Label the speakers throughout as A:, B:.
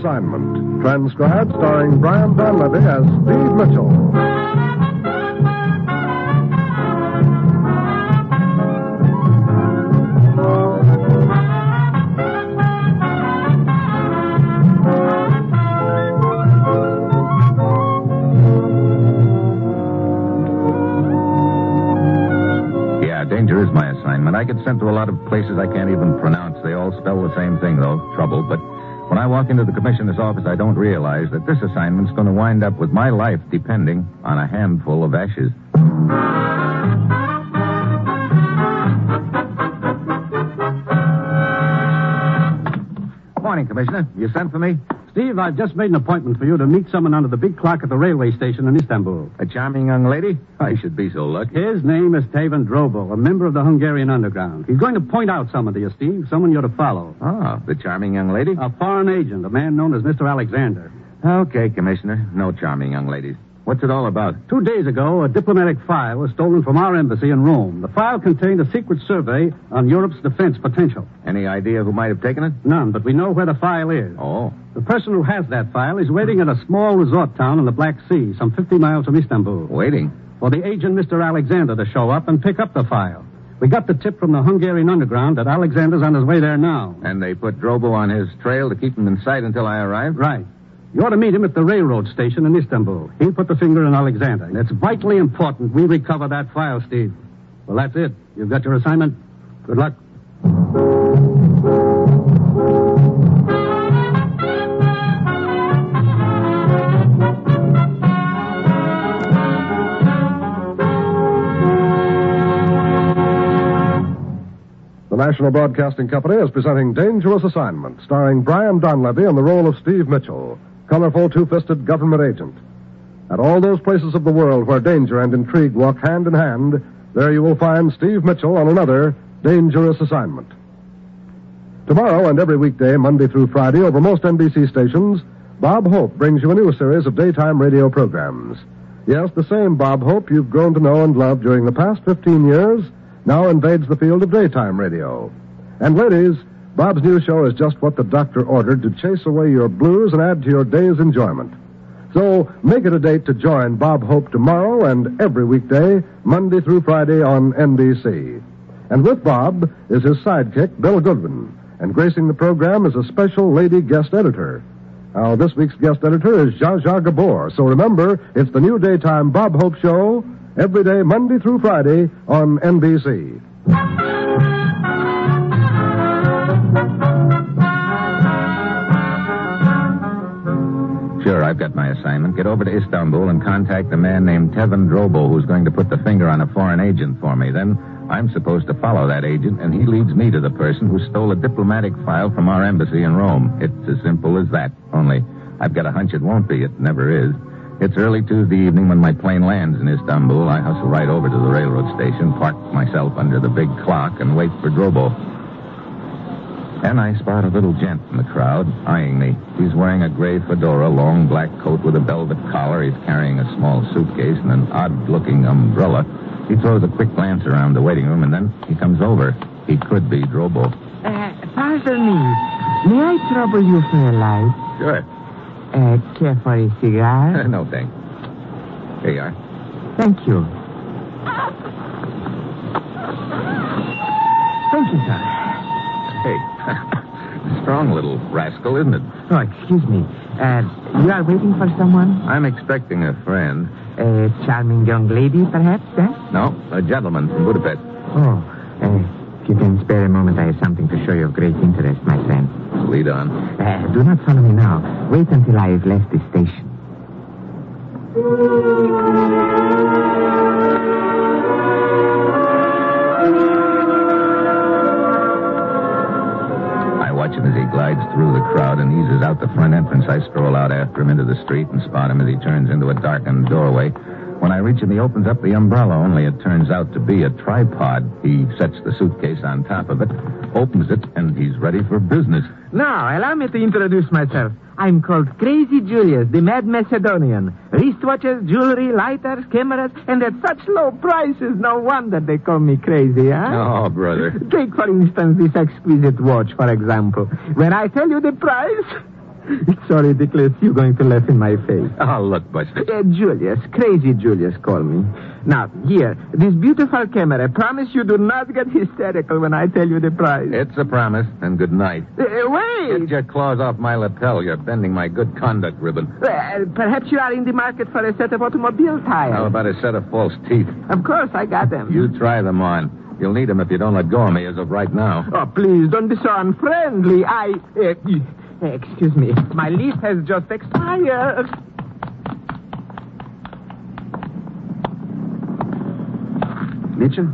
A: Assignment. Transcribed starring Brian Donlevy as Steve Mitchell.
B: Yeah, danger is my assignment. I get sent to a lot of places I can't even pronounce. They all spell the same thing, though trouble. But when I walk into the commissioner's office, I don't realize that this assignment's going to wind up with my life depending on a handful of ashes. Morning, Commissioner. You sent for me?
C: Steve, I've just made an appointment for you to meet someone under the big clock at the railway station in Istanbul.
B: A charming young lady? I should be so lucky.
C: His name is Taven Drobo, a member of the Hungarian underground. He's going to point out someone to you, Steve, someone you're to follow.
B: Ah, the charming young lady?
C: A foreign agent, a man known as Mr. Alexander.
B: Okay, Commissioner. No charming young ladies. What's it all about?
C: Two days ago, a diplomatic file was stolen from our embassy in Rome. The file contained a secret survey on Europe's defense potential.
B: Any idea who might have taken it?
C: None, but we know where the file is.
B: Oh.
C: The person who has that file is waiting at a small resort town in the Black Sea, some 50 miles from Istanbul.
B: Waiting.
C: for the agent, Mr. Alexander, to show up and pick up the file. We got the tip from the Hungarian underground that Alexander's on his way there now.
B: And they put Drobo on his trail to keep him in sight until I arrive?
C: Right. You ought to meet him at the railroad station in Istanbul. He put the finger on Alexander. And it's vitally important we recover that file, Steve. Well, that's it. You've got your assignment. Good luck.
A: The National Broadcasting Company is presenting Dangerous Assignment, starring Brian Donlevy in the role of Steve Mitchell, colorful two-fisted government agent. At all those places of the world where danger and intrigue walk hand in hand, there you will find Steve Mitchell on another Dangerous Assignment. Tomorrow and every weekday, Monday through Friday, over most NBC stations, Bob Hope brings you a new series of daytime radio programs. Yes, the same Bob Hope you've grown to know and love during the past 15 years now invades the field of daytime radio. And ladies, Bob's new show is just what the doctor ordered to chase away your blues and add to your day's enjoyment. So make it a date to join Bob Hope tomorrow and every weekday, Monday through Friday on NBC. And with Bob is his sidekick, Bill Goodwin. And gracing the program is a special lady guest editor. Now, this week's guest editor is Zsa Zsa Gabor. So remember, it's the new daytime Bob Hope Show every day, Monday through Friday on NBC.
B: Got my assignment. Get over to Istanbul and contact a man named Tevin Drobo who's going to put the finger on a foreign agent for me. Then I'm supposed to follow that agent, and he leads me to the person who stole a diplomatic file from our embassy in Rome. It's as simple as that. Only I've got a hunch it won't be. It never is. It's early Tuesday evening when my plane lands in Istanbul. I hustle right over to the railroad station, park myself under the big clock, and wait for Drobo. Then I spot a little gent in the crowd, eyeing me. He's wearing a gray fedora, long black coat with a velvet collar. He's carrying a small suitcase and an odd-looking umbrella. He throws a quick glance around the waiting room, and then he comes over. He could be Drobo.
D: Uh, pardon me. May I trouble you for a light?
B: Sure.
D: Uh, care for a cigar?
B: no, thanks. Here you are.
D: Thank you. Thank you, sir.
B: Strong little rascal, isn't it?
D: Oh, excuse me. Uh, you are waiting for someone?
B: I'm expecting a friend.
D: A charming young lady, perhaps, eh?
B: No, a gentleman from Budapest.
D: Oh, uh, if you can spare a moment, I have something to show you of great interest, my friend.
B: Lead on.
D: Uh, do not follow me now. Wait until I have left the station.
B: Through the crowd and eases out the front entrance. I stroll out after him into the street and spot him as he turns into a darkened doorway. When I reach him, he opens up the umbrella, only it turns out to be a tripod. He sets the suitcase on top of it, opens it, and he's ready for business.
D: Now, allow me to introduce myself. I'm called Crazy Julius, the Mad Macedonian. Wristwatches, jewelry, lighters, cameras, and at such low prices, no wonder they call me crazy, huh?
B: Oh, brother.
D: Take, for instance, this exquisite watch, for example. When I tell you the price,
E: It's so ridiculous you're going to laugh in my face.
B: Oh, look, Buster.
E: Uh, Julius, crazy Julius, call me. Now, here, this beautiful camera. Promise you do not get hysterical when I tell you the price.
B: It's a promise, and good night.
E: Uh, wait!
B: Get your claws off my lapel. You're bending my good conduct ribbon.
E: Uh, perhaps you are in the market for a set of automobile tires.
B: How about a set of false teeth?
E: Of course, I got them.
B: You try them on. You'll need them if you don't let go of me as of right now.
E: Oh, please, don't be so unfriendly. I. Uh, uh, excuse me. My lease has just expired.
F: Mitchell,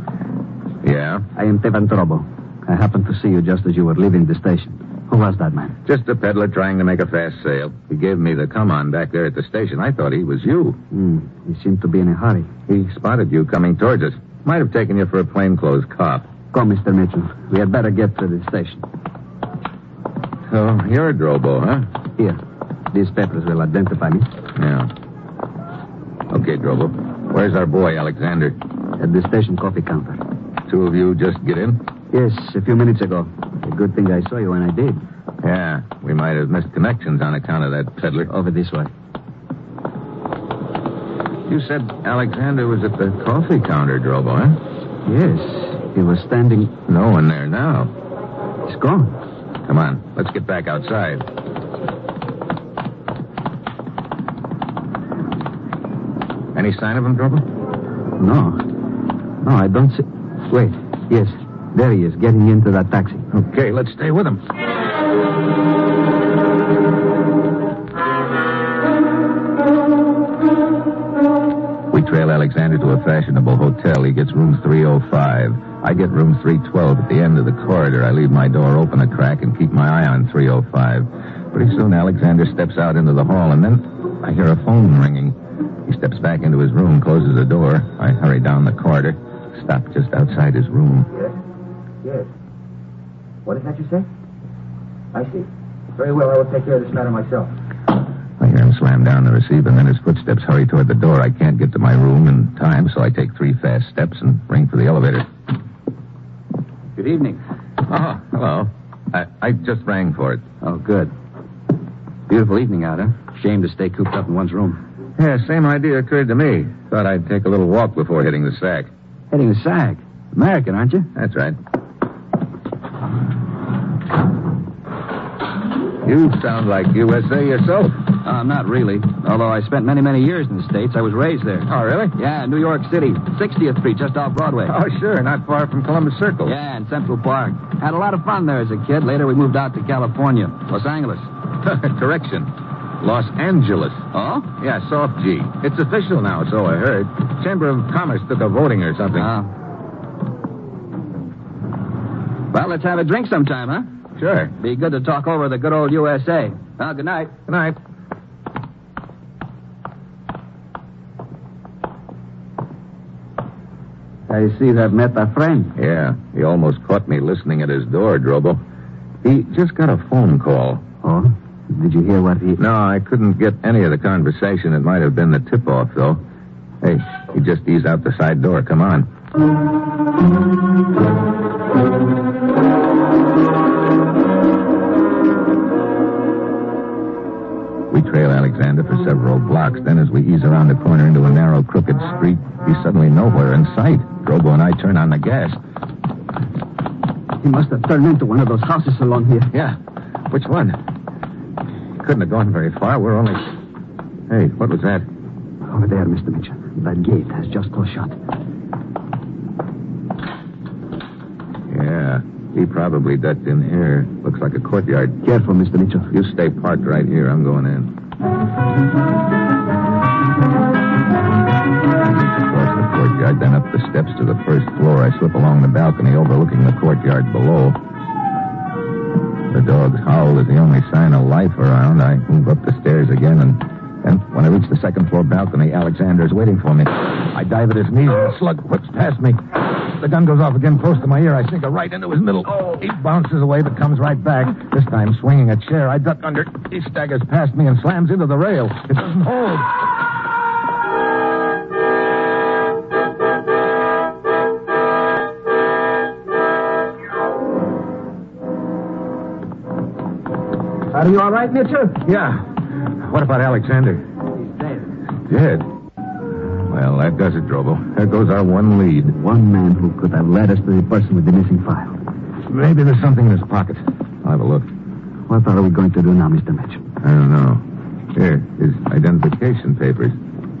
B: Yeah?
F: I am Tevan Drobo. I happened to see you just as you were leaving the station. Who was that man?
B: Just a peddler trying to make a fast sale. He gave me the come on back there at the station. I thought he was you.
F: Hmm. He seemed to be in a hurry.
B: He spotted you coming towards us. Might have taken you for a plainclothes cop.
F: Come, Mr. Mitchell. We had better get to the station.
B: So, you're a Drobo, huh?
F: Here. These papers will identify me.
B: Yeah. Okay, Drobo. Where's our boy, Alexander?
F: At the station coffee counter.
B: Two of you just get in?
F: Yes, a few minutes ago. A good thing I saw you when I did.
B: Yeah, we might have missed connections on account of that peddler.
F: Over this way.
B: You said Alexander was at the coffee counter, Drobo, huh?
F: Yes. He was standing.
B: No one there now.
F: He's gone.
B: Come on, let's get back outside. Any sign of him, Drobo?
F: No. No, I don't see. Wait. Yes. There he is, getting into that taxi.
B: Okay, let's stay with him. We trail Alexander to a fashionable hotel. He gets room 305. I get room 312 at the end of the corridor. I leave my door open a crack and keep my eye on 305. Pretty soon, Alexander steps out into the hall, and then I hear a phone ringing. He steps back into his room, closes the door. I hurry down the corridor, stop just outside his room.
G: Yes. Yes. What is that you say? I see. Very well, I will take care of this matter myself.
B: I hear him slam down the receiver, and then his footsteps hurry toward the door. I can't get to my room in time, so I take three fast steps and ring for the elevator.
F: Good evening.
B: Oh, hello. I, I just rang for it.
F: Oh, good. Beautiful evening out, huh? Shame to stay cooped up in one's room.
B: Yeah, same idea occurred to me. Thought I'd take a little walk before hitting the sack.
F: Hitting the sack? American, aren't you?
B: That's right. Uh. You sound like USA yourself.
F: Uh, not really. Although I spent many, many years in the States. I was raised there.
B: Oh, really?
F: Yeah, New York City. 60th Street, just off Broadway.
B: Oh, sure. Not far from Columbus Circle.
F: Yeah, in Central Park. Had a lot of fun there as a kid. Later, we moved out to California, Los Angeles.
B: Correction. Los Angeles.
F: Oh?
B: Yeah, soft G. It's official now, so I heard. Chamber of Commerce took a voting or something.
F: Oh. Well, let's have a drink sometime, huh?
B: Sure.
F: Be good to talk over the good old USA. Well, good night.
B: Good night.
F: I see you have met a friend.
B: Yeah, he almost caught me listening at his door, Drobo. He just got a phone call.
F: Oh? Did you hear what he...
B: No, I couldn't get any of the conversation. It might have been the tip-off, though. Hey, he just eased out the side door. Come on. We trail Alexander for several blocks. Then, as we ease around the corner into a narrow, crooked street, he's suddenly nowhere in sight. Drobo and I turn on the gas.
F: He must have turned into one of those houses along here.
B: Yeah. Which one? Couldn't have gone very far. We're only. Hey, what was that?
F: Over there, Mr. Mitchell. That gate has just closed shut.
B: Yeah. He probably ducked in here. Looks like a courtyard.
F: Careful, Mr. Mitchell.
B: You stay parked right here. I'm going in. Courtyard, then up the steps to the first floor. I slip along the balcony overlooking the courtyard below. The dog's howl is the only sign of life around. I move up the stairs again, and then when I reach the second floor balcony, Alexander is waiting for me. I dive at his knees, and the slug whips past me. The gun goes off again close to my ear. I sink it right into his middle. He bounces away, but comes right back. This time swinging a chair. I duck under. He staggers past me and slams into the rail. It doesn't hold.
E: Are you all right, Mitchell?
B: Yeah. What about Alexander?
G: He's dead.
B: Dead. Well, that does it, Drobo. There goes our one lead.
F: One man who could have led us to the person with the missing file.
B: Maybe there's something in his pocket. I'll have a look.
F: What are we going to do now, Mr. Mitchell?
B: I don't know. Here, his identification papers.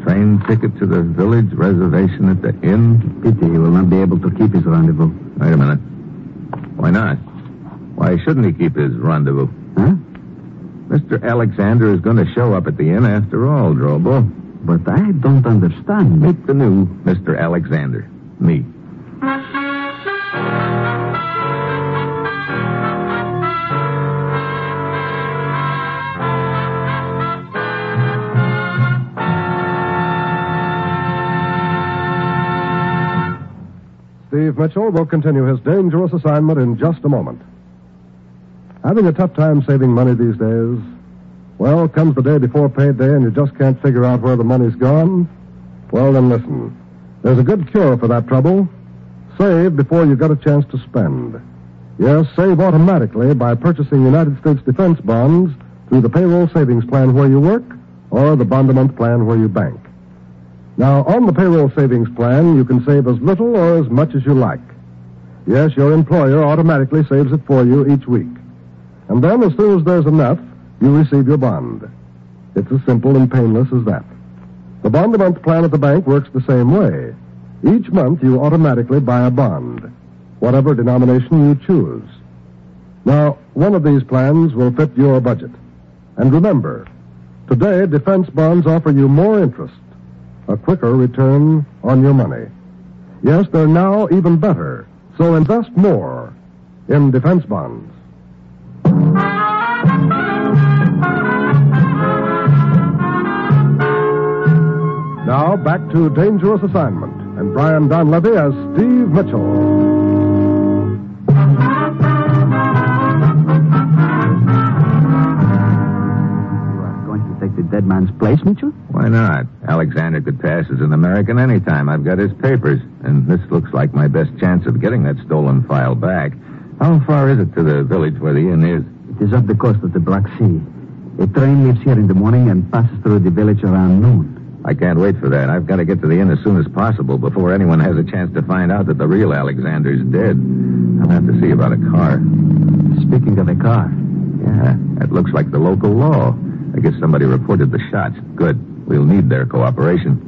B: Train ticket to the village reservation at the inn.
F: Pity he will not be able to keep his rendezvous.
B: Wait a minute. Why not? Why shouldn't he keep his rendezvous?
F: Huh?
B: Mr. Alexander is going to show up at the inn after all, Drobo.
F: But I don't understand.
B: Meet the new Mr. Alexander. Me.
A: Steve Mitchell will continue his dangerous assignment in just a moment. Having a tough time saving money these days? Well, comes the day before payday and you just can't figure out where the money's gone? Well, then listen. There's a good cure for that trouble. Save before you get a chance to spend. Yes, save automatically by purchasing United States defense bonds through the payroll savings plan where you work or the bond a month plan where you bank. Now, on the payroll savings plan, you can save as little or as much as you like. Yes, your employer automatically saves it for you each week. And then, as soon as there's enough, you receive your bond. It's as simple and painless as that. The bond a month plan at the bank works the same way. Each month, you automatically buy a bond, whatever denomination you choose. Now, one of these plans will fit your budget. And remember, today, defense bonds offer you more interest a quicker return on your money. Yes, they're now even better. So invest more in defense bonds. Now back to Dangerous Assignment and Brian Donlevy as Steve Mitchell.
F: You are going to take the dead man's place, Mitchell?
B: Why not? Alexander could pass as an American anytime. I've got his papers, and this looks like my best chance of getting that stolen file back. How far is it to the village where the inn is?
F: It is up the coast of the Black Sea. A train leaves here in the morning and passes through the village around noon.
B: I can't wait for that. I've got to get to the inn as soon as possible before anyone has a chance to find out that the real Alexander's dead. I'll have to see about a car.
F: Speaking of a car,
B: Yeah, that looks like the local law. I guess somebody reported the shots. Good. We'll need their cooperation.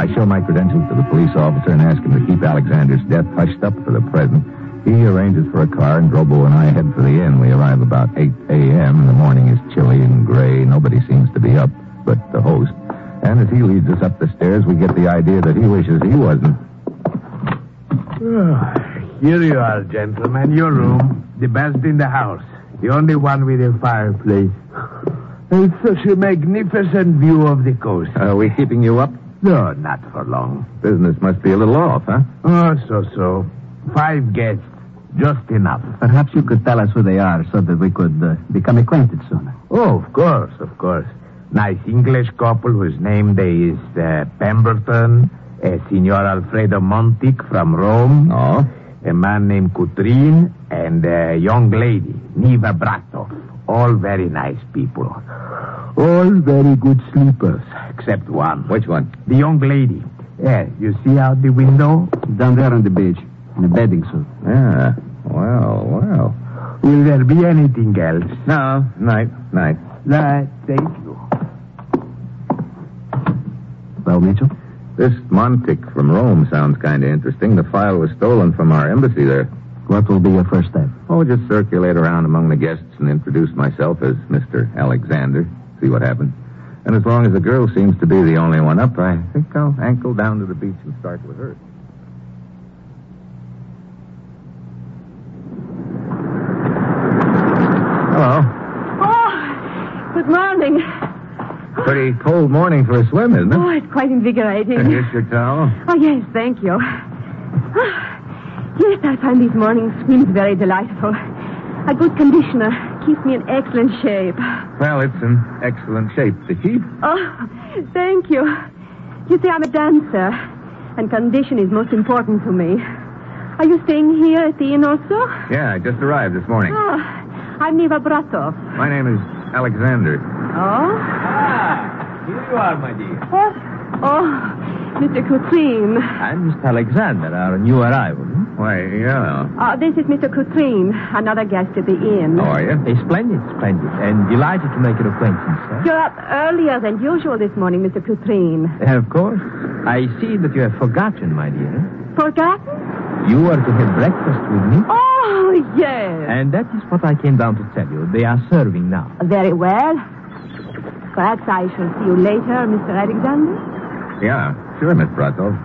B: I show my credentials to the police officer and ask him to keep Alexander's death hushed up for the present. He arranges for a car, and Drobo and I head for the inn. We arrive about 8 a.m. The morning is chilly and gray. Nobody seems to be up but the host. And as he leads us up the stairs, we get the idea that he wishes he wasn't.
E: Ah, here you are, gentlemen. Your room. The best in the house. The only one with a fireplace. It's such a magnificent view of the coast.
B: Are we keeping you up?
E: No, not for long.
B: Business must be a little off, huh?
E: Oh, so so. Five guests. Just enough.
F: perhaps you could tell us who they are so that we could uh, become acquainted sooner.
E: Oh, of course, of course. Nice English couple whose name they is uh, Pemberton, uh, Signor Alfredo Montic from Rome,
B: Oh?
E: a man named Coutrin, and a young lady, Neva Bratov. All very nice people. All very good sleepers, except one.
B: Which one?
E: The young lady. Yeah, you see out the window?
F: Down there on the beach, in a bathing suit.
B: Yeah. Well, well.
E: Will there be anything else?
B: No. Night. Night.
E: Right, thank you.
F: Well, Mitchell?
B: This Montic from Rome sounds kind of interesting. The file was stolen from our embassy there.
F: What will be your first step?
B: Oh, just circulate around among the guests and introduce myself as Mr. Alexander. See what happens. And as long as the girl seems to be the only one up, I think I'll ankle down to the beach and start with her. Hello.
H: Oh, good morning.
B: Pretty cold morning for a swim, isn't it?
H: Oh, it's quite invigorating.
B: Here's your towel.
H: Oh, yes, thank you. Ah, yes, I find these morning swims very delightful. A good conditioner keeps me in excellent shape.
B: Well, it's in excellent shape to keep.
H: Oh, thank you. You see, I'm a dancer, and condition is most important to me. Are you staying here at the inn also?
B: Yeah, I just arrived this morning.
H: Oh, I'm Neva Bratov.
B: My name is Alexander.
H: Oh?
G: Ah, here you are, my dear.
H: Oh, oh Mr. Coutrin.
G: I'm Mr. Alexander, our new arrival.
B: Why, yeah.
H: Uh, this is Mr. Coutrin, another guest at the inn.
B: How are you?
G: Hey, splendid, splendid, and delighted to make your acquaintance, sir.
H: You're up earlier than usual this morning, Mr. Coutrin.
G: Of course. I see that you have forgotten, my dear.
H: Forgotten?
G: You are to have breakfast with me,
H: Oh, yes.
G: and that is what I came down to tell you. They are serving now.
H: Very well. Perhaps I shall see you later, Mr. Alexander.
B: Yeah, sure, Miss Bratov.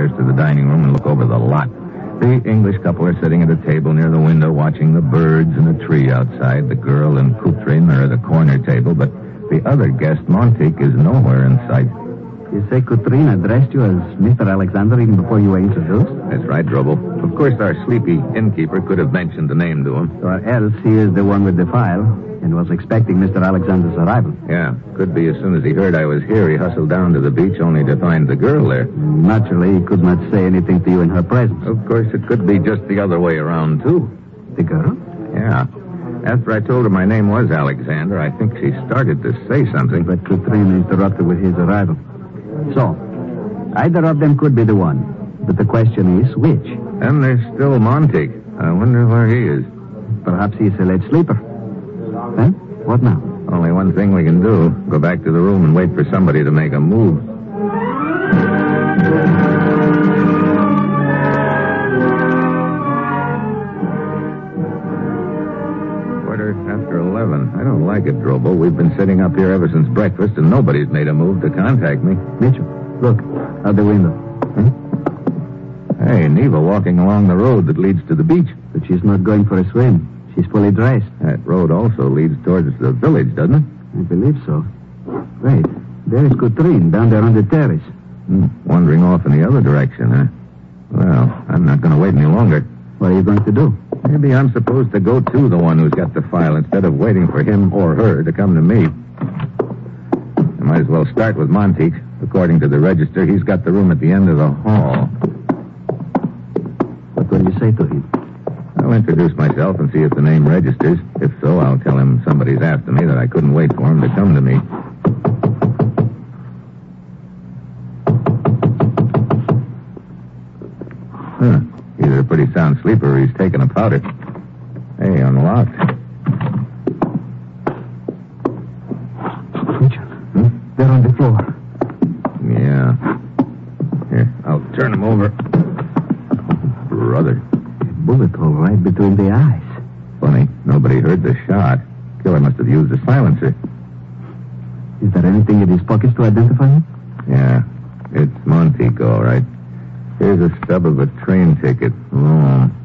B: Go downstairs to the dining room and look over the lot. The English couple are sitting at a table near the window watching the birds and a tree outside. The girl and Coutrin are at a corner table, but the other guest, Montique, is nowhere in sight.
F: You say Coutrin addressed you as Mr. Alexander even before you were introduced?
B: That's right, Drobo. Of course, our sleepy innkeeper could have mentioned the name to him.
F: Or else he is the one with the file and was expecting Mr. Alexander's arrival.
B: Yeah, could be as soon as he heard I was here, he hustled down to the beach only to find the girl there.
F: Naturally, he could not say anything to you in her presence.
B: Of course, it could be just the other way around, too.
F: The girl?
B: Yeah. After I told her my name was Alexander, I think she started to say something.
F: But Coutrin interrupted with his arrival. So, either of them could be the one. But the question is, which?
B: And there's still Montique. I wonder where he is.
F: Perhaps he's a late sleeper. Huh? What now?
B: Only one thing we can do go back to the room and wait for somebody to make a move. I don't like it, Drobo. We've been sitting up here ever since breakfast, and nobody's made a move to contact me.
F: Mitchell, look, out the window.
B: Hey, Neva walking along the road that leads to the beach.
F: But she's not going for a swim. She's fully dressed.
B: That road also leads towards the village, doesn't it?
F: I believe so. Wait, there is Coutrin down there on the terrace.
B: Hmm, wandering off in the other direction, huh? Well, I'm not going to wait any longer.
F: What are you going to do?
B: Maybe I'm supposed to go to the one who's got the file instead of waiting for him or her to come to me. I might as well start with Montique. According to the register, he's got the room at the end of the hall.
F: What will you say to him?
B: I'll introduce myself and see if the name registers. If so, I'll tell him somebody's after me that I couldn't wait for him to come to me. Huh. Pretty sound sleeper he's taking a powder. Hey, unlocked.
F: Mitchell,
B: Hmm?
F: they're on the floor.
B: Yeah. Here, I'll turn him over. Brother.
F: Bullet hole right between the eyes.
B: Funny, nobody heard the shot. Killer must have used a silencer.
F: Is there anything in his pockets to identify him?
B: Yeah, it's all right. Here's a stub of a train ticket. Rome.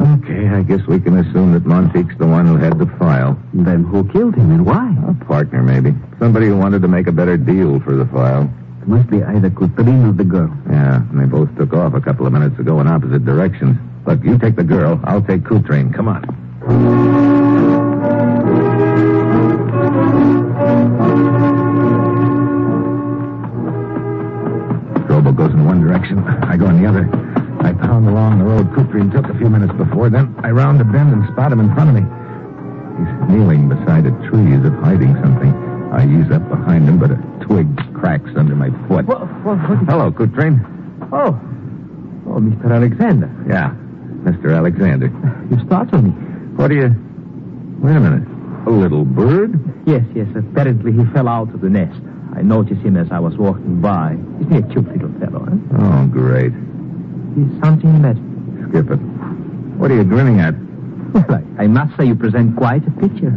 B: Okay, I guess we can assume that Montique's the one who had the file.
F: Then who killed him and why?
B: A partner, maybe. Somebody who wanted to make a better deal for the file.
F: It must be either Coutrin or the girl.
B: Yeah, and they both took off a couple of minutes ago in opposite directions. Look, you take the girl, I'll take Coutrain. Come on. In one direction, I go in the other. I pound along the road Coutrain took a few minutes before. Then I round a bend and spot him in front of me. He's kneeling beside a tree as if hiding something. I ease up behind him, but a twig cracks under my foot.
G: What is...
B: Hello, Coutrain.
G: Oh. Oh, Mr. Alexander.
B: Yeah, Mr. Alexander.
G: You startled me.
B: What do you... Wait a minute. A little bird?
G: Yes, yes. Apparently he fell out of the nest. I noticed him as I was walking by. Isn't he a cute little fellow, eh?
B: Oh, great.
G: He's something matter.
B: Skip it. What are you grinning at?
G: Well, I, I must say you present quite a picture.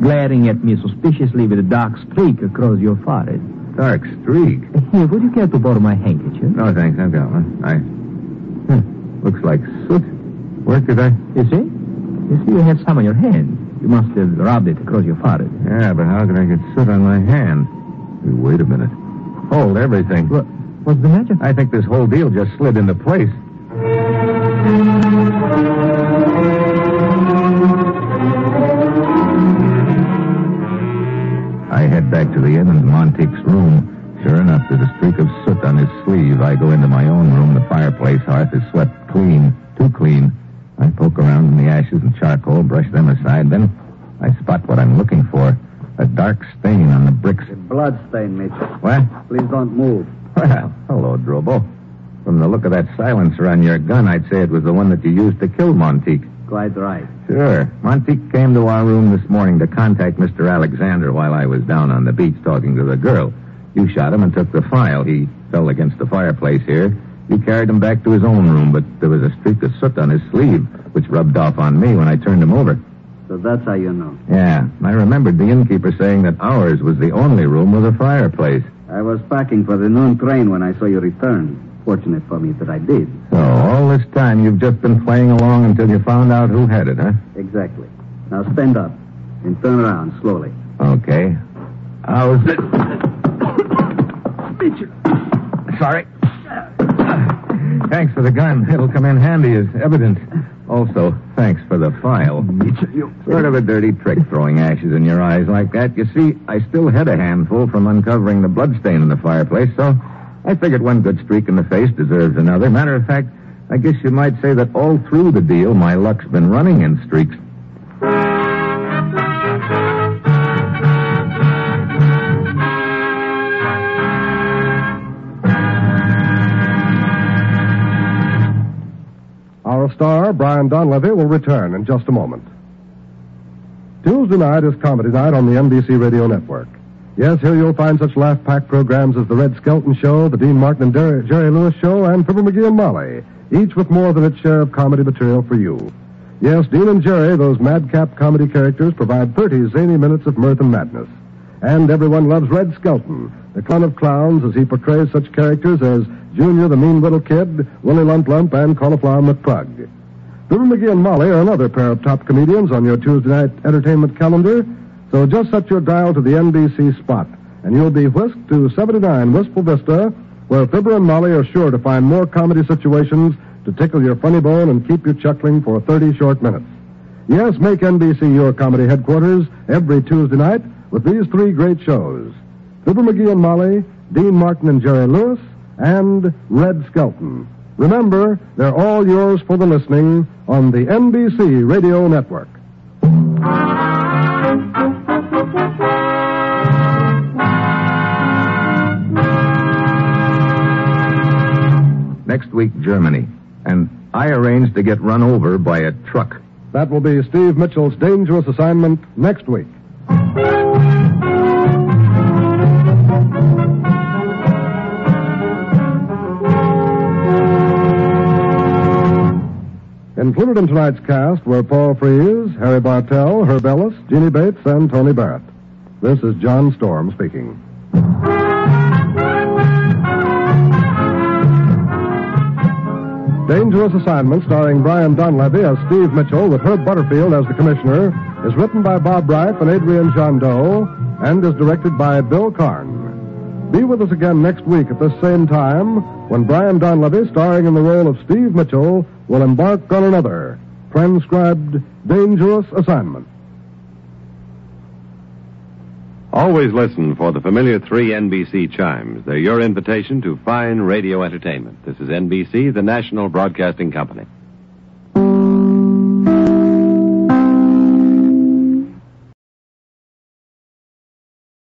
G: Glaring at me suspiciously with a dark streak across your forehead.
B: Dark streak.
G: Here, would you care to borrow my handkerchief?
B: No, thanks. I've got one. I... Hmm. Looks like soot. Where did I...
G: You see? You see you have some on your hand. You must have rubbed it across your forehead.
B: Yeah, but how could I get soot on my hand? Wait a minute. Hold everything.
G: What, what's the matter?
B: I think this whole deal just slid into place. I head back to the Evans Montique's room. Sure enough, there's a streak of soot on his sleeve. I go into my own room. The fireplace hearth is swept clean, too clean. I poke around in the ashes and charcoal, brush them aside. Then I spot what I'm looking for a dark stain on the bricks.
I: Blood stain, Mitchell.
B: What?
I: Please don't move.
B: Well, hello, Drobo. From the look of that silencer on your gun, I'd say it was the one that you used to kill Montique.
I: Quite right.
B: Sure. Montique came to our room this morning to contact Mr. Alexander while I was down on the beach talking to the girl. You shot him and took the file. He fell against the fireplace here. You carried him back to his own room, but there was a streak of soot on his sleeve, which rubbed off on me when I turned him over.
I: So that's how you know.
B: Yeah, I remembered the innkeeper saying that ours was the only room with a fireplace.
I: I was packing for the noon train when I saw you return. Fortunate for me that I did.
B: So all this time you've just been playing along until you found out who had it, huh?
I: Exactly. Now stand up and turn around slowly.
B: Okay. How's it? Sorry. Thanks for the gun. It'll come in handy as evidence. Also, thanks for the file. Sort of a dirty trick throwing ashes in your eyes like that. You see, I still had a handful from uncovering the bloodstain in the fireplace, so I figured one good streak in the face deserves another. Matter of fact, I guess you might say that all through the deal, my luck's been running in streaks.
A: Star, Brian Donlevy, will return in just a moment. Tuesday night is Comedy Night on the NBC Radio Network. Yes, here you'll find such laugh-packed programs as The Red Skelton Show, The Dean Martin and Jerry, Jerry Lewis Show, and Fibber McGee and Molly, each with more than its share of comedy material for you. Yes, Dean and Jerry, those madcap comedy characters, provide 30 zany minutes of mirth and madness. And everyone loves Red Skelton, the clown of clowns, as he portrays such characters as Junior the Mean Little Kid, Willie Lump Lump, and Cauliflower McPugg. Fibber McGee and Molly are another pair of top comedians on your Tuesday night entertainment calendar, so just set your dial to the NBC spot, and you'll be whisked to 79 Wistful Vista, where Fibber and Molly are sure to find more comedy situations to tickle your funny bone and keep you chuckling for 30 short minutes. Yes, make NBC your comedy headquarters every Tuesday night with these three great shows Fibber McGee and Molly, Dean Martin and Jerry Lewis, and Red Skelton. Remember, they're all yours for the listening on the NBC Radio Network.
B: Next week, Germany. And I arranged to get run over by a truck.
A: That will be Steve Mitchell's dangerous assignment next week. Included in tonight's cast were Paul Frees, Harry Bartell, Herb Ellis, Jeanne Bates, and Tony Barrett. This is John Storm speaking. Dangerous Assignment, starring Brian Donlevy as Steve Mitchell with Herb Butterfield as the commissioner, is written by Bob Ryf and Adrian Gendot and is directed by Bill Karn. Be with us again next week at this same time when Brian Donlevy, starring in the role of Steve Mitchell, will embark on another transcribed Dangerous Assignment.
J: Always listen for the familiar three NBC chimes. They're your invitation to fine radio entertainment. This is NBC, the national broadcasting company.